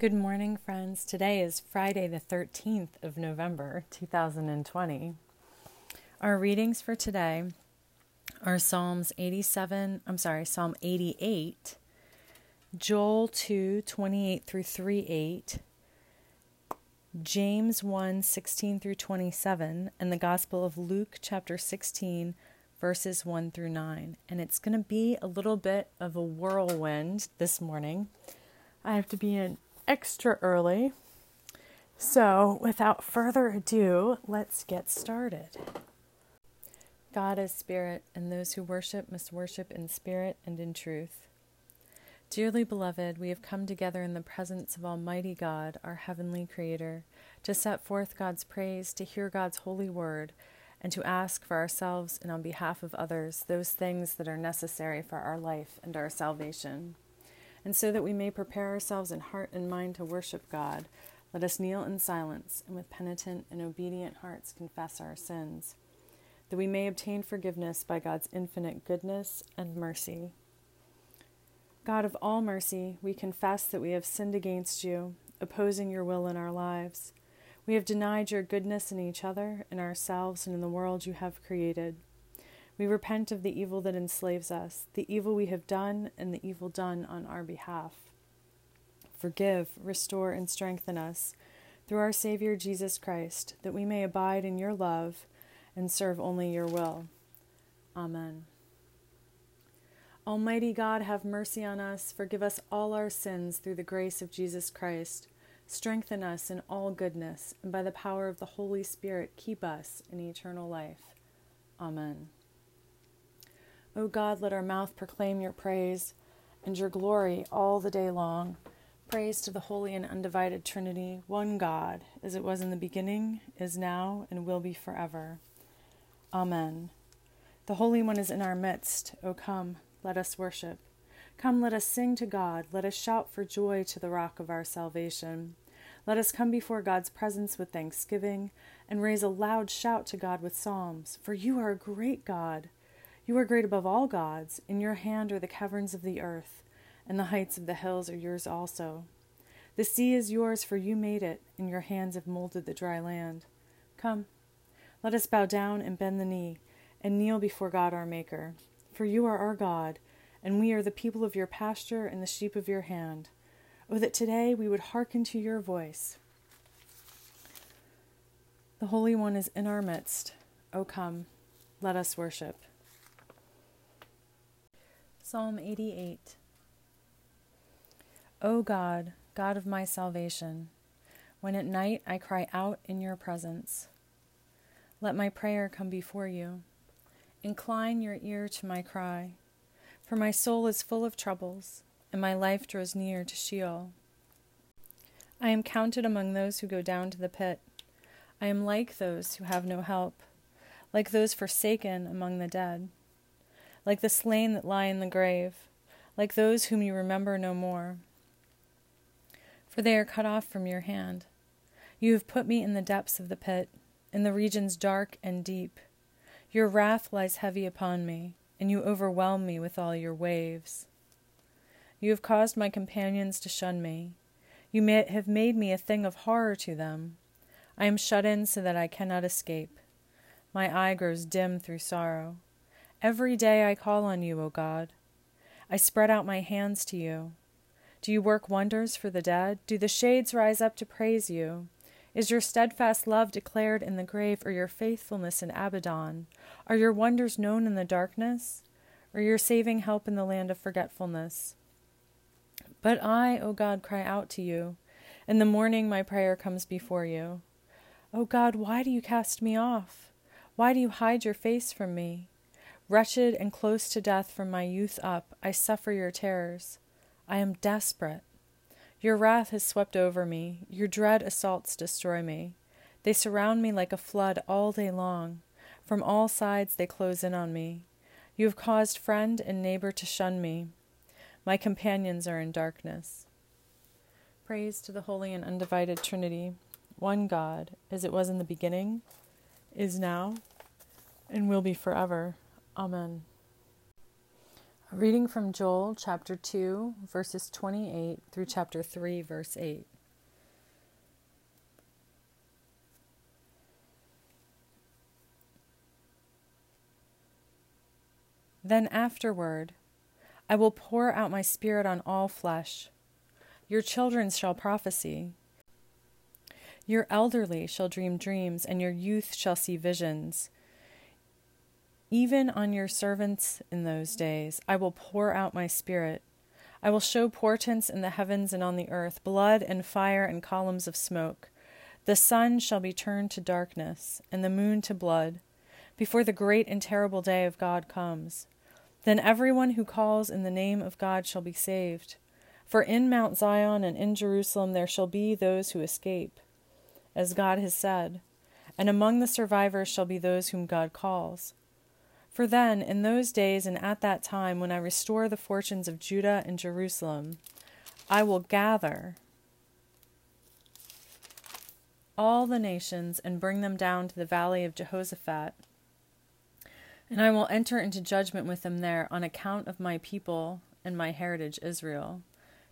Good morning, friends. Today is Friday, the 13th of November, 2020. Our readings for today are Psalms 87, I'm sorry, Psalm 88, Joel 2, 28 through 3 8, James 1, 16 through 27, and the Gospel of Luke, chapter 16, verses 1 through 9. And it's going to be a little bit of a whirlwind this morning. I have to be in extra early. So, without further ado, let's get started. God is spirit, and those who worship must worship in spirit and in truth. Dearly beloved, we have come together in the presence of Almighty God, our heavenly Creator, to set forth God's praise, to hear God's holy word, and to ask for ourselves and on behalf of others those things that are necessary for our life and our salvation. And so that we may prepare ourselves in heart and mind to worship God, let us kneel in silence and with penitent and obedient hearts confess our sins, that we may obtain forgiveness by God's infinite goodness and mercy. God of all mercy, we confess that we have sinned against you, opposing your will in our lives. We have denied your goodness in each other, in ourselves, and in the world you have created. We repent of the evil that enslaves us, the evil we have done, and the evil done on our behalf. Forgive, restore, and strengthen us through our Savior Jesus Christ, that we may abide in your love and serve only your will. Amen. Almighty God, have mercy on us, forgive us all our sins through the grace of Jesus Christ. Strengthen us in all goodness, and by the power of the Holy Spirit, keep us in eternal life. Amen. O God, let our mouth proclaim your praise and your glory all the day long. Praise to the holy and undivided Trinity, one God, as it was in the beginning, is now, and will be forever. Amen. The Holy One is in our midst. O come, let us worship. Come, let us sing to God. Let us shout for joy to the rock of our salvation. Let us come before God's presence with thanksgiving and raise a loud shout to God with psalms. For you are a great God. You are great above all gods. In your hand are the caverns of the earth, and the heights of the hills are yours also. The sea is yours, for you made it, and your hands have molded the dry land. Come, let us bow down and bend the knee, and kneel before God our Maker. For you are our God, and we are the people of your pasture and the sheep of your hand. Oh, that today we would hearken to your voice. The Holy One is in our midst. O come, let us worship. Psalm 88 O God, God of my salvation, when at night I cry out in your presence, let my prayer come before you. Incline your ear to my cry, for my soul is full of troubles, and my life draws near to Sheol. I am counted among those who go down to the pit. I am like those who have no help, like those forsaken among the dead like the slain that lie in the grave, like those whom you remember no more. For they are cut off from your hand. You have put me in the depths of the pit, in the regions dark and deep. Your wrath lies heavy upon me, and you overwhelm me with all your waves. You have caused my companions to shun me. You may have made me a thing of horror to them. I am shut in so that I cannot escape. My eye grows dim through sorrow. Every day I call on you, O God. I spread out my hands to you. Do you work wonders for the dead? Do the shades rise up to praise you? Is your steadfast love declared in the grave, or your faithfulness in Abaddon? Are your wonders known in the darkness, or your saving help in the land of forgetfulness? But I, O God, cry out to you. In the morning my prayer comes before you. O God, why do you cast me off? Why do you hide your face from me? Wretched and close to death from my youth up, I suffer your terrors. I am desperate. Your wrath has swept over me, your dread assaults destroy me. They surround me like a flood all day long. From all sides they close in on me. You have caused friend and neighbor to shun me. My companions are in darkness. Praise to the Holy and Undivided Trinity, one God, as it was in the beginning, is now, and will be forever. Amen. Reading from Joel chapter 2, verses 28 through chapter 3, verse 8. Then afterward, I will pour out my spirit on all flesh. Your children shall prophesy. Your elderly shall dream dreams, and your youth shall see visions. Even on your servants in those days I will pour out my spirit. I will show portents in the heavens and on the earth, blood and fire and columns of smoke. The sun shall be turned to darkness, and the moon to blood, before the great and terrible day of God comes. Then everyone who calls in the name of God shall be saved. For in Mount Zion and in Jerusalem there shall be those who escape, as God has said, and among the survivors shall be those whom God calls. For then, in those days and at that time, when I restore the fortunes of Judah and Jerusalem, I will gather all the nations and bring them down to the valley of Jehoshaphat. And I will enter into judgment with them there on account of my people and my heritage Israel,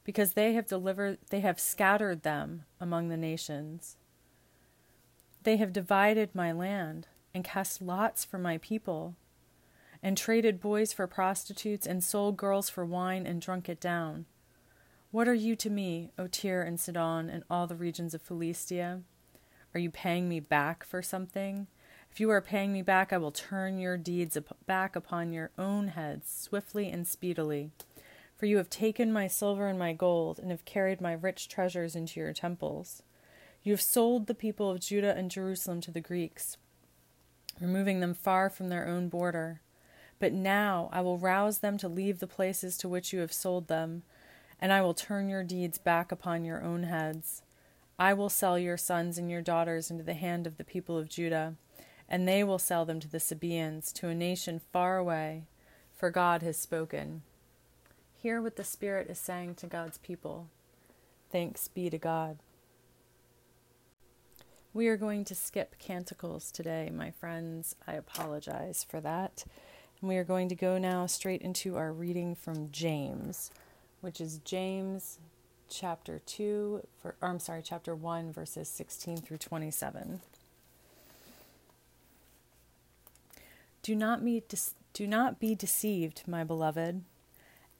because they have delivered they have scattered them among the nations. They have divided my land and cast lots for my people and traded boys for prostitutes, and sold girls for wine, and drunk it down. What are you to me, O Tyre and Sidon, and all the regions of Philistia? Are you paying me back for something? If you are paying me back, I will turn your deeds back upon your own heads, swiftly and speedily. For you have taken my silver and my gold, and have carried my rich treasures into your temples. You have sold the people of Judah and Jerusalem to the Greeks, removing them far from their own border. But now I will rouse them to leave the places to which you have sold them, and I will turn your deeds back upon your own heads. I will sell your sons and your daughters into the hand of the people of Judah, and they will sell them to the Sabaeans, to a nation far away, for God has spoken. Hear what the Spirit is saying to God's people. Thanks be to God. We are going to skip canticles today, my friends. I apologize for that. And we are going to go now straight into our reading from James, which is James chapter 2, for, or I'm sorry, chapter 1, verses 16 through 27. Do not be, do not be deceived, my beloved.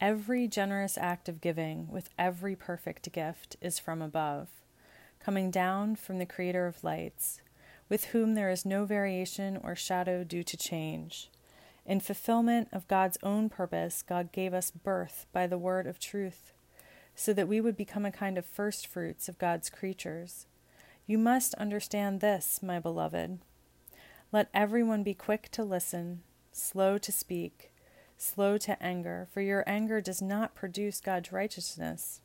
Every generous act of giving, with every perfect gift, is from above, coming down from the Creator of lights, with whom there is no variation or shadow due to change. In fulfillment of God's own purpose, God gave us birth by the word of truth, so that we would become a kind of first fruits of God's creatures. You must understand this, my beloved. Let everyone be quick to listen, slow to speak, slow to anger, for your anger does not produce God's righteousness.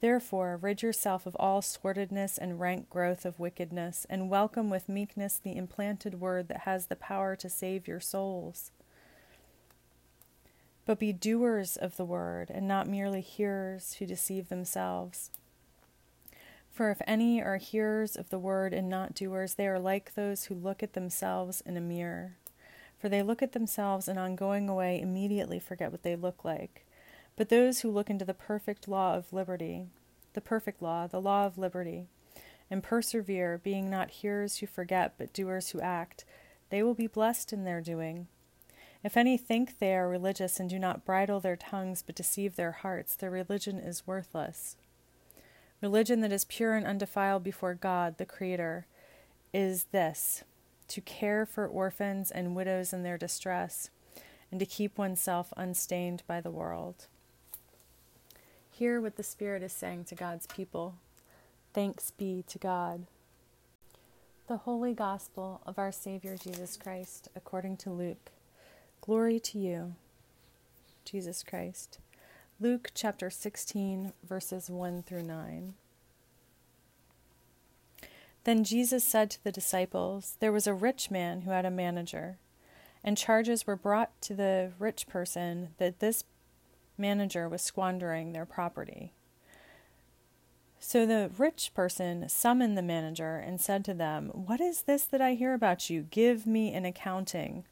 Therefore, rid yourself of all sordidness and rank growth of wickedness, and welcome with meekness the implanted word that has the power to save your souls. But be doers of the word, and not merely hearers who deceive themselves. For if any are hearers of the word and not doers, they are like those who look at themselves in a mirror. For they look at themselves and on going away immediately forget what they look like. But those who look into the perfect law of liberty, the perfect law, the law of liberty, and persevere, being not hearers who forget, but doers who act, they will be blessed in their doing. If any think they are religious and do not bridle their tongues but deceive their hearts, their religion is worthless. Religion that is pure and undefiled before God, the Creator, is this to care for orphans and widows in their distress, and to keep oneself unstained by the world. Hear what the Spirit is saying to God's people. Thanks be to God. The Holy Gospel of our Savior Jesus Christ, according to Luke. Glory to you, Jesus Christ. Luke chapter 16, verses 1 through 9. Then Jesus said to the disciples, There was a rich man who had a manager, and charges were brought to the rich person that this manager was squandering their property. So the rich person summoned the manager and said to them, What is this that I hear about you? Give me an accounting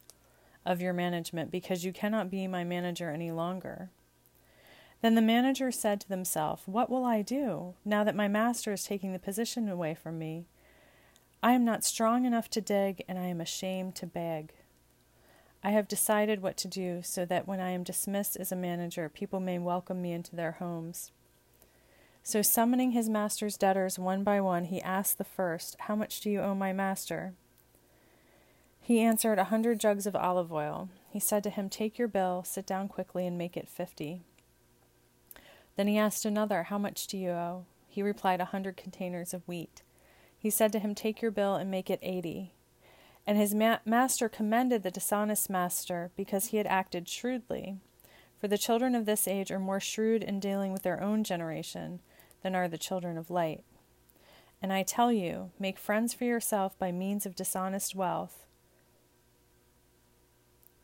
of your management because you cannot be my manager any longer. Then the manager said to himself, What will I do now that my master is taking the position away from me? I am not strong enough to dig, and I am ashamed to beg. I have decided what to do so that when I am dismissed as a manager, people may welcome me into their homes. So, summoning his master's debtors one by one, he asked the first, How much do you owe my master? He answered, A hundred jugs of olive oil. He said to him, Take your bill, sit down quickly, and make it fifty. Then he asked another, How much do you owe? He replied, A hundred containers of wheat. He said to him, Take your bill and make it eighty. And his ma- master commended the dishonest master because he had acted shrewdly. For the children of this age are more shrewd in dealing with their own generation than are the children of light. And I tell you, make friends for yourself by means of dishonest wealth,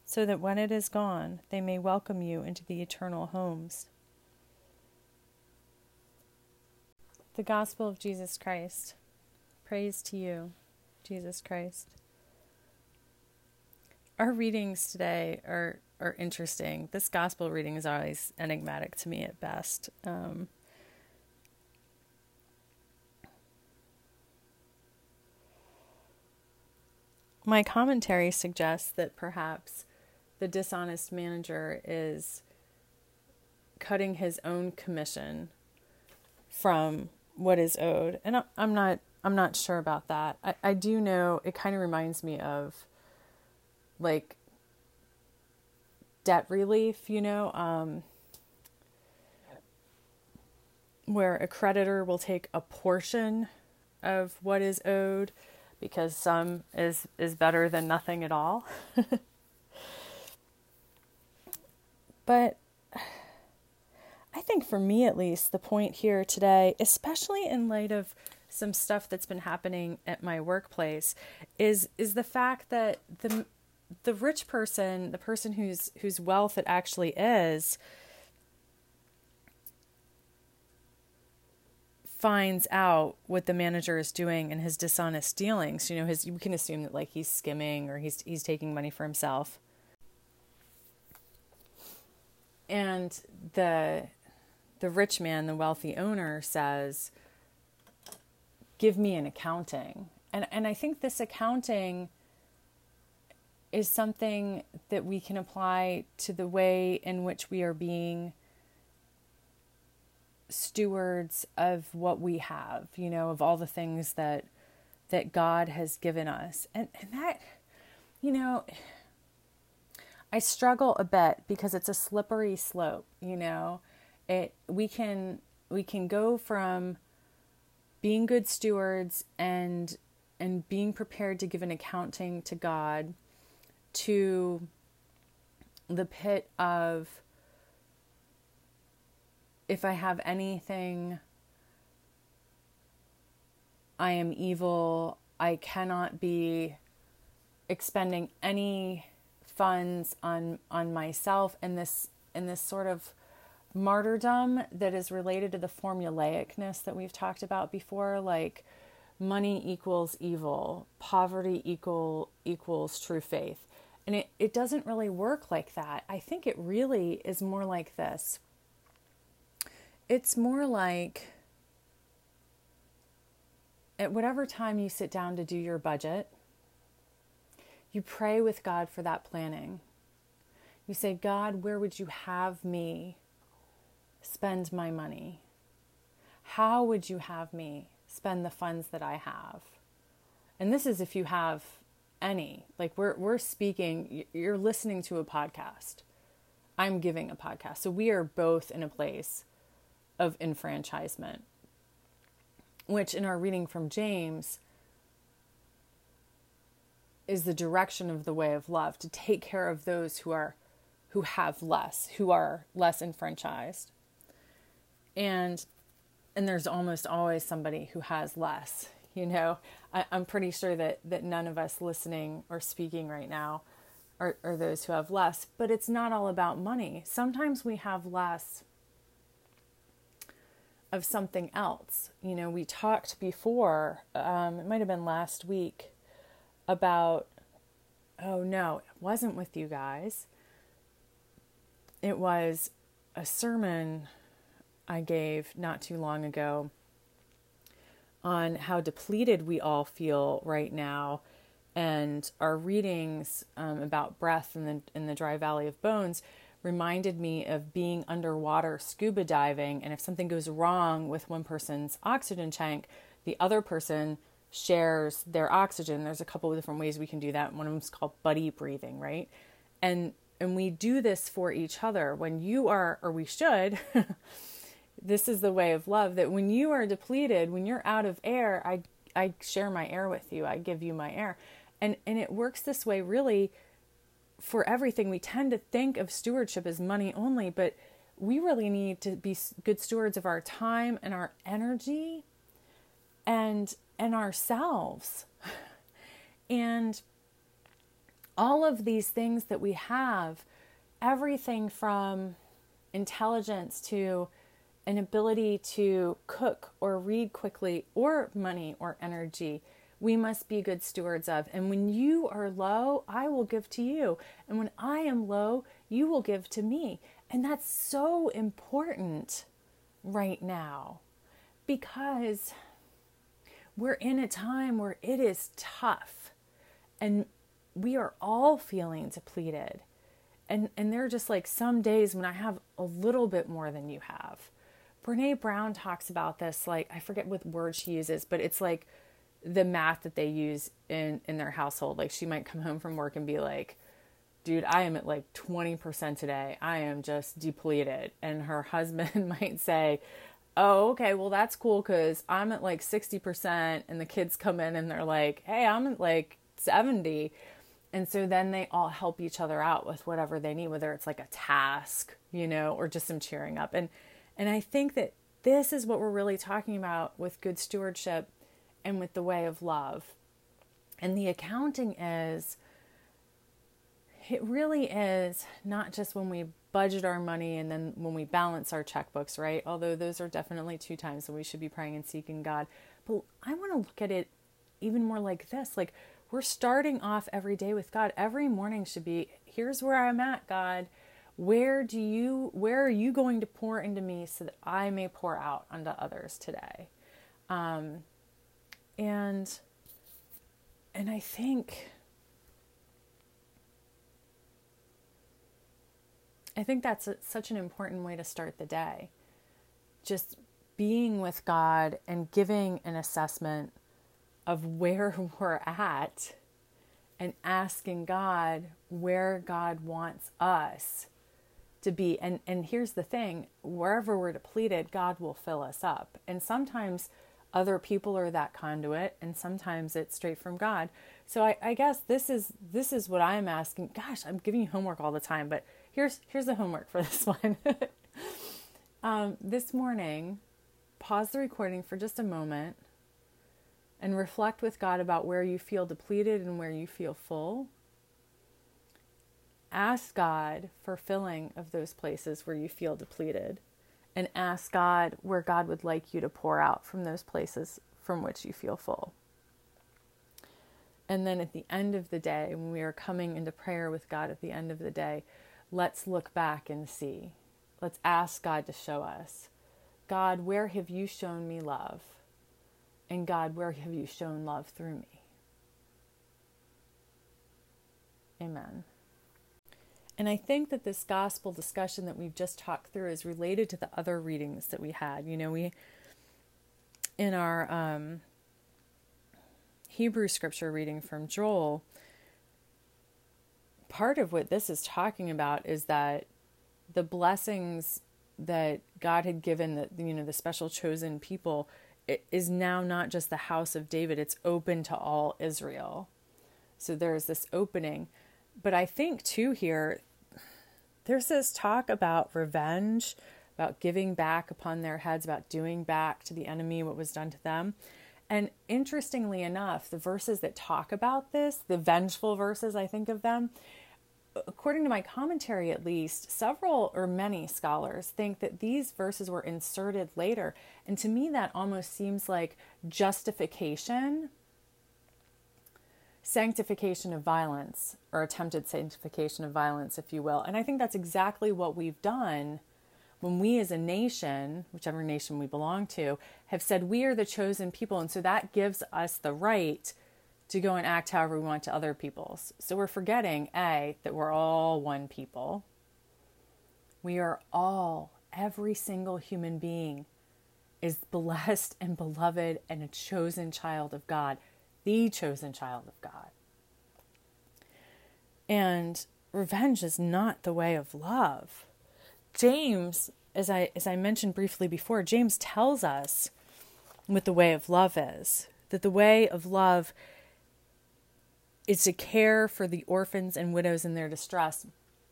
so that when it is gone, they may welcome you into the eternal homes. The Gospel of Jesus Christ. Praise to you, Jesus Christ. Our readings today are, are interesting. This Gospel reading is always enigmatic to me at best. Um, My commentary suggests that perhaps the dishonest manager is cutting his own commission from what is owed. And I'm not I'm not sure about that. I, I do know it kind of reminds me of like debt relief, you know, um, where a creditor will take a portion of what is owed because some is is better than nothing at all. but I think for me at least the point here today, especially in light of some stuff that's been happening at my workplace is is the fact that the the rich person, the person whose whose wealth it actually is finds out what the manager is doing and his dishonest dealings, you know, his you can assume that like he's skimming or he's he's taking money for himself. And the the rich man, the wealthy owner says, "Give me an accounting." And and I think this accounting is something that we can apply to the way in which we are being stewards of what we have, you know, of all the things that that God has given us. And and that you know, I struggle a bit because it's a slippery slope, you know. It we can we can go from being good stewards and and being prepared to give an accounting to God to the pit of if I have anything, I am evil. I cannot be expending any funds on on myself in this in this sort of martyrdom that is related to the formulaicness that we've talked about before like money equals evil poverty equal equals true faith and it, it doesn't really work like that i think it really is more like this it's more like at whatever time you sit down to do your budget, you pray with God for that planning. You say, God, where would you have me spend my money? How would you have me spend the funds that I have? And this is if you have any. Like we're we're speaking, you're listening to a podcast. I'm giving a podcast. So we are both in a place of enfranchisement, which in our reading from James is the direction of the way of love to take care of those who are who have less, who are less enfranchised. And and there's almost always somebody who has less. You know, I, am pretty sure that that none of us listening or speaking right now are, are those who have less. But it's not all about money. Sometimes we have less of something else. You know, we talked before, um, it might have been last week, about oh no, it wasn't with you guys. It was a sermon I gave not too long ago on how depleted we all feel right now. And our readings um, about breath in the, in the dry valley of bones reminded me of being underwater scuba diving. And if something goes wrong with one person's oxygen tank, the other person shares their oxygen. There's a couple of different ways we can do that. One of them is called buddy breathing, right? And and we do this for each other. When you are, or we should, this is the way of love that when you are depleted, when you're out of air, I I share my air with you. I give you my air. And and it works this way really for everything. We tend to think of stewardship as money only, but we really need to be good stewards of our time and our energy and and ourselves. And all of these things that we have, everything from intelligence to an ability to cook or read quickly or money or energy, we must be good stewards of. And when you are low, I will give to you. And when I am low, you will give to me. And that's so important right now because we're in a time where it is tough and we are all feeling depleted. And, and there are just like some days when I have a little bit more than you have. Brene Brown talks about this, like, I forget what word she uses, but it's like the math that they use in, in their household. Like, she might come home from work and be like, dude, I am at like 20% today. I am just depleted. And her husband might say, oh, okay, well, that's cool because I'm at like 60%. And the kids come in and they're like, hey, I'm at like 70. And so then they all help each other out with whatever they need, whether it's like a task, you know, or just some cheering up. And and I think that this is what we're really talking about with good stewardship and with the way of love. And the accounting is it really is not just when we budget our money and then when we balance our checkbooks, right? Although those are definitely two times that we should be praying and seeking God. But I want to look at it even more like this like we're starting off every day with God. Every morning should be here's where I'm at, God. Where do you where are you going to pour into me so that I may pour out unto others today? Um, and and I think I think that's a, such an important way to start the day. Just being with God and giving an assessment of where we're at and asking God where God wants us to be. And and here's the thing, wherever we're depleted, God will fill us up. And sometimes other people are that conduit and sometimes it's straight from God. So I, I guess this is this is what I'm asking. Gosh, I'm giving you homework all the time, but here's here's the homework for this one. um, this morning, pause the recording for just a moment and reflect with God about where you feel depleted and where you feel full. Ask God for filling of those places where you feel depleted, and ask God where God would like you to pour out from those places from which you feel full. And then at the end of the day, when we are coming into prayer with God at the end of the day, let's look back and see. Let's ask God to show us God, where have you shown me love? And God, where have you shown love through me? Amen. And I think that this gospel discussion that we've just talked through is related to the other readings that we had. You know, we, in our um, Hebrew scripture reading from Joel, part of what this is talking about is that the blessings that God had given the you know the special chosen people is now not just the house of David, it's open to all Israel. So there's this opening. But I think, too, here, there's this talk about revenge, about giving back upon their heads, about doing back to the enemy what was done to them. And interestingly enough, the verses that talk about this, the vengeful verses, I think of them, according to my commentary at least, several or many scholars think that these verses were inserted later. And to me, that almost seems like justification sanctification of violence or attempted sanctification of violence, if you will. And I think that's exactly what we've done when we as a nation, whichever nation we belong to, have said we are the chosen people. And so that gives us the right to go and act however we want to other people's. So we're forgetting, A, that we're all one people. We are all, every single human being is blessed and beloved and a chosen child of God, the chosen child of. And revenge is not the way of love. James, as I as I mentioned briefly before, James tells us what the way of love is. That the way of love is to care for the orphans and widows in their distress.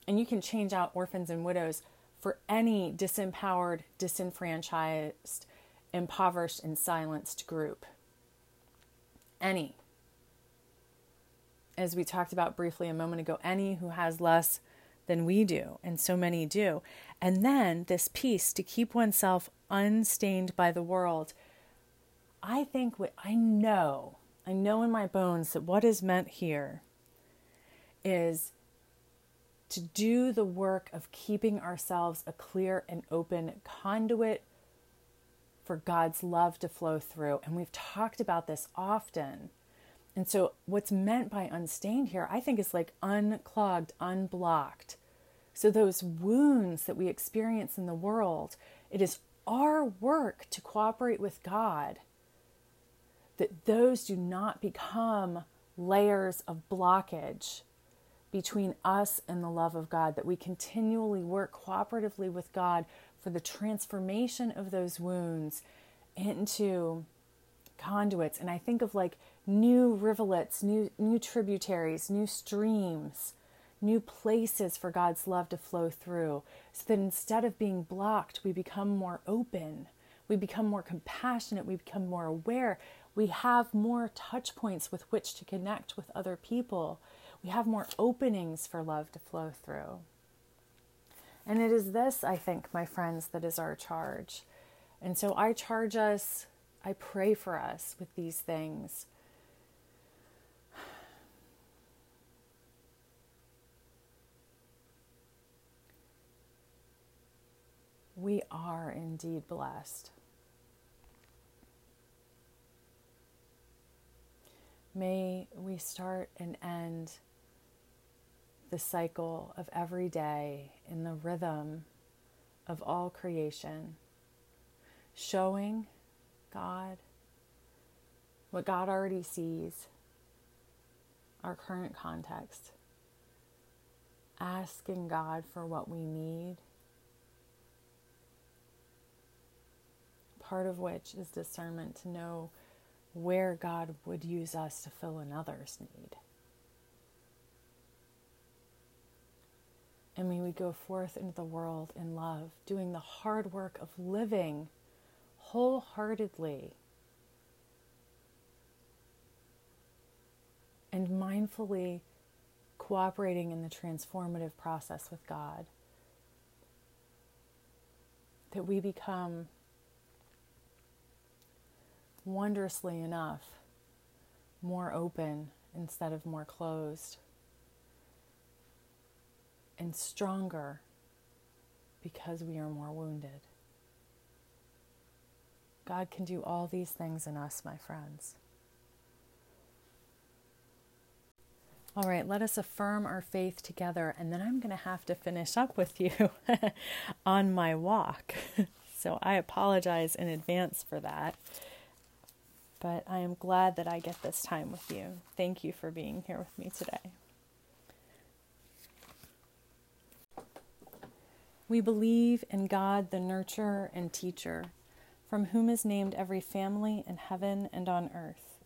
And you can change out orphans and widows for any disempowered, disenfranchised, impoverished and silenced group. Any. As we talked about briefly a moment ago, any who has less than we do, and so many do. And then this piece to keep oneself unstained by the world. I think what I know, I know in my bones that what is meant here is to do the work of keeping ourselves a clear and open conduit for God's love to flow through. And we've talked about this often. And so, what's meant by unstained here, I think, is like unclogged, unblocked. So, those wounds that we experience in the world, it is our work to cooperate with God that those do not become layers of blockage between us and the love of God, that we continually work cooperatively with God for the transformation of those wounds into conduits. And I think of like new rivulets, new, new tributaries, new streams, new places for God's love to flow through. So that instead of being blocked, we become more open, we become more compassionate, we become more aware. We have more touch points with which to connect with other people. We have more openings for love to flow through. And it is this, I think, my friends, that is our charge. And so I charge us, I pray for us with these things. We are indeed blessed. May we start and end the cycle of every day in the rhythm of all creation, showing God what God already sees, our current context, asking God for what we need, part of which is discernment to know where God would use us to fill another's need. And we go forth into the world in love, doing the hard work of living wholeheartedly and mindfully cooperating in the transformative process with God. That we become wondrously enough more open instead of more closed and stronger because we are more wounded. God can do all these things in us, my friends. All right, let us affirm our faith together, and then I'm going to have to finish up with you on my walk. so I apologize in advance for that. But I am glad that I get this time with you. Thank you for being here with me today. We believe in God, the nurturer and teacher, from whom is named every family in heaven and on earth.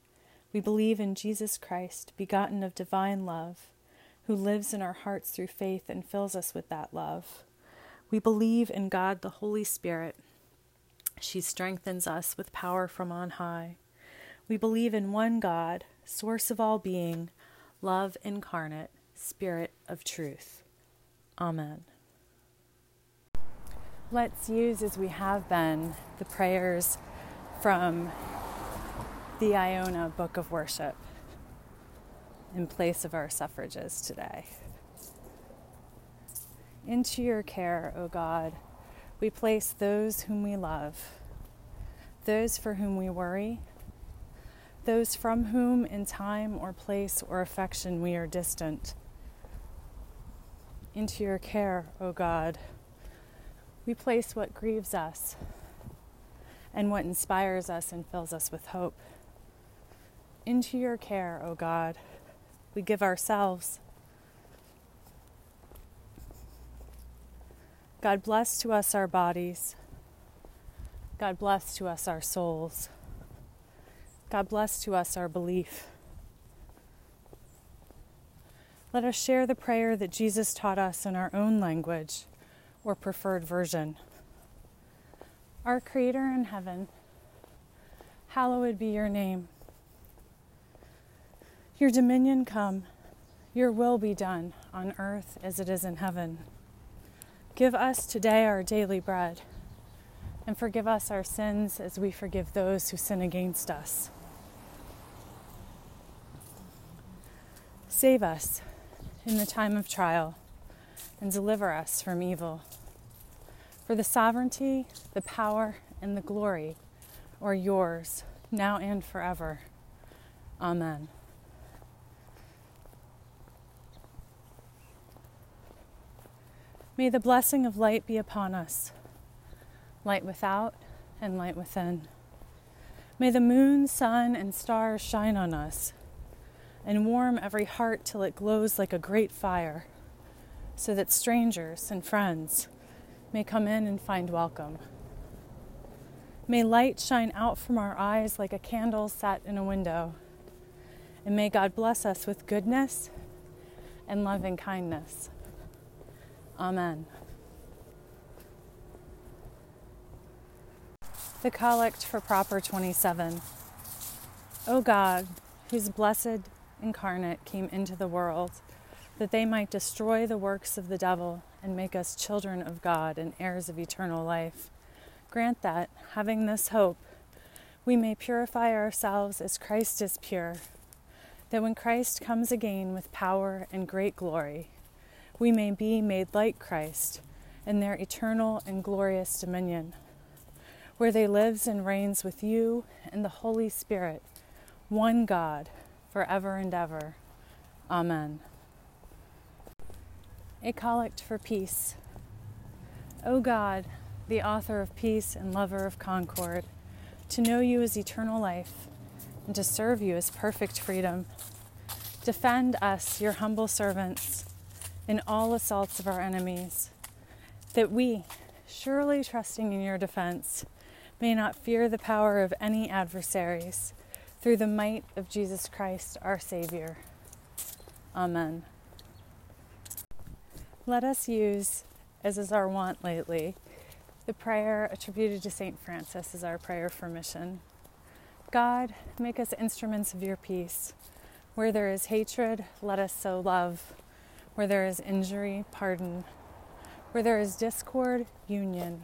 We believe in Jesus Christ, begotten of divine love, who lives in our hearts through faith and fills us with that love. We believe in God, the Holy Spirit. She strengthens us with power from on high. We believe in one God, source of all being, love incarnate, Spirit of truth. Amen. Let's use, as we have been, the prayers from the Iona Book of Worship. in place of our suffrages today. Into your care, O God, we place those whom we love, those for whom we worry, those from whom in time or place or affection we are distant. Into your care, O God, we place what grieves us and what inspires us and fills us with hope. Into your care, O God, we give ourselves. God bless to us our bodies. God bless to us our souls. God bless to us our belief. Let us share the prayer that Jesus taught us in our own language or preferred version. Our Creator in heaven, hallowed be your name. Your dominion come, your will be done on earth as it is in heaven. Give us today our daily bread, and forgive us our sins as we forgive those who sin against us. Save us in the time of trial, and deliver us from evil. For the sovereignty, the power, and the glory are yours, now and forever. Amen. May the blessing of light be upon us, light without and light within. May the moon, sun, and stars shine on us and warm every heart till it glows like a great fire, so that strangers and friends may come in and find welcome. May light shine out from our eyes like a candle set in a window, and may God bless us with goodness and loving kindness. Amen. The Collect for Proper 27. O God, whose blessed incarnate came into the world, that they might destroy the works of the devil and make us children of God and heirs of eternal life, grant that, having this hope, we may purify ourselves as Christ is pure, that when Christ comes again with power and great glory, we may be made like Christ in their eternal and glorious dominion, where they lives and reigns with you and the Holy Spirit, one God, forever and ever. Amen. A collect for peace. O God, the author of peace and lover of concord, to know you is eternal life, and to serve you is perfect freedom. Defend us, your humble servants in all assaults of our enemies, that we, surely trusting in your defense, may not fear the power of any adversaries, through the might of Jesus Christ our Savior. Amen. Let us use, as is our wont lately, the prayer attributed to St. Francis as our prayer for mission. God, make us instruments of your peace. Where there is hatred, let us sow love. Where there is injury, pardon. Where there is discord, union.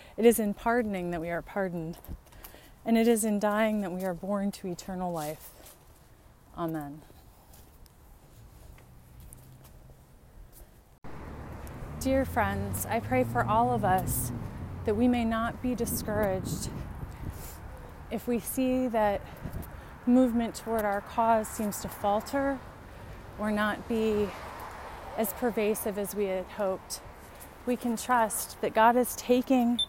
it is in pardoning that we are pardoned, and it is in dying that we are born to eternal life. Amen. Dear friends, I pray for all of us that we may not be discouraged if we see that movement toward our cause seems to falter or not be as pervasive as we had hoped, we can trust that God is taking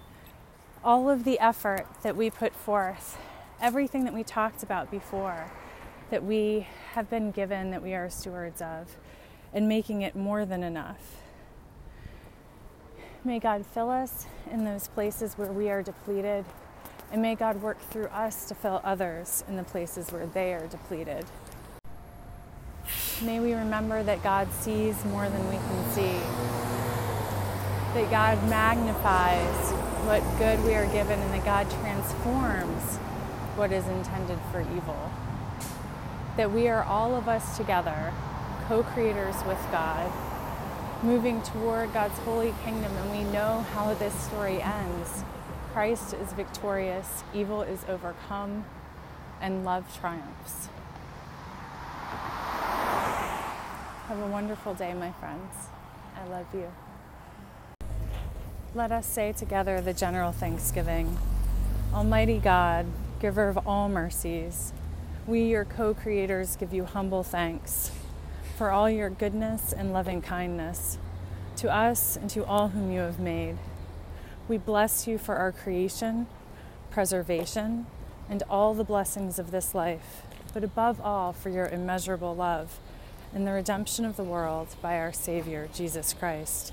all of the effort that we put forth, everything that we talked about before, that we have been given, that we are stewards of, and making it more than enough. May God fill us in those places where we are depleted, and may God work through us to fill others in the places where they are depleted. May we remember that God sees more than we can see, that God magnifies what good we are given, and that God transforms what is intended for evil. That we are all of us together, co creators with God, moving toward God's holy kingdom, and we know how this story ends. Christ is victorious, evil is overcome, and love triumphs. Have a wonderful day, my friends. I love you. Let us say together the general thanksgiving. Almighty God, giver of all mercies, we, your co creators, give you humble thanks for all your goodness and loving kindness to us and to all whom you have made. We bless you for our creation, preservation, and all the blessings of this life, but above all for your immeasurable love and the redemption of the world by our Savior, Jesus Christ,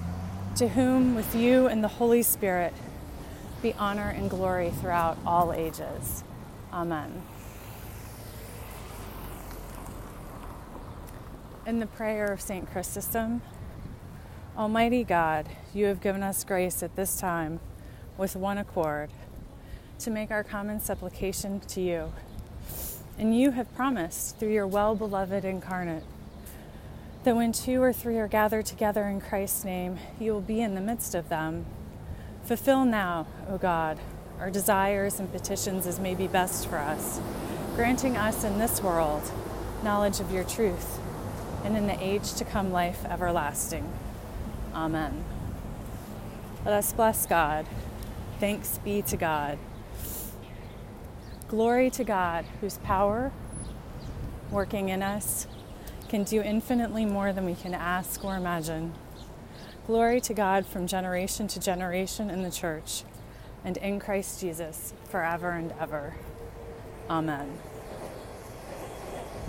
to whom, with you and the Holy Spirit, be honor and glory throughout all ages. Amen. In the prayer of St. Chrysostom, Almighty God, you have given us grace at this time with one accord to make our common supplication to you. And you have promised through your well beloved incarnate that when two or three are gathered together in Christ's name, you will be in the midst of them. Fulfill now, O God, our desires and petitions as may be best for us, granting us in this world knowledge of your truth and in the age to come life everlasting. Amen. Let us bless God. Thanks be to God. Glory to God, whose power working in us can do infinitely more than we can ask or imagine. Glory to God from generation to generation in the church and in Christ Jesus forever and ever. Amen.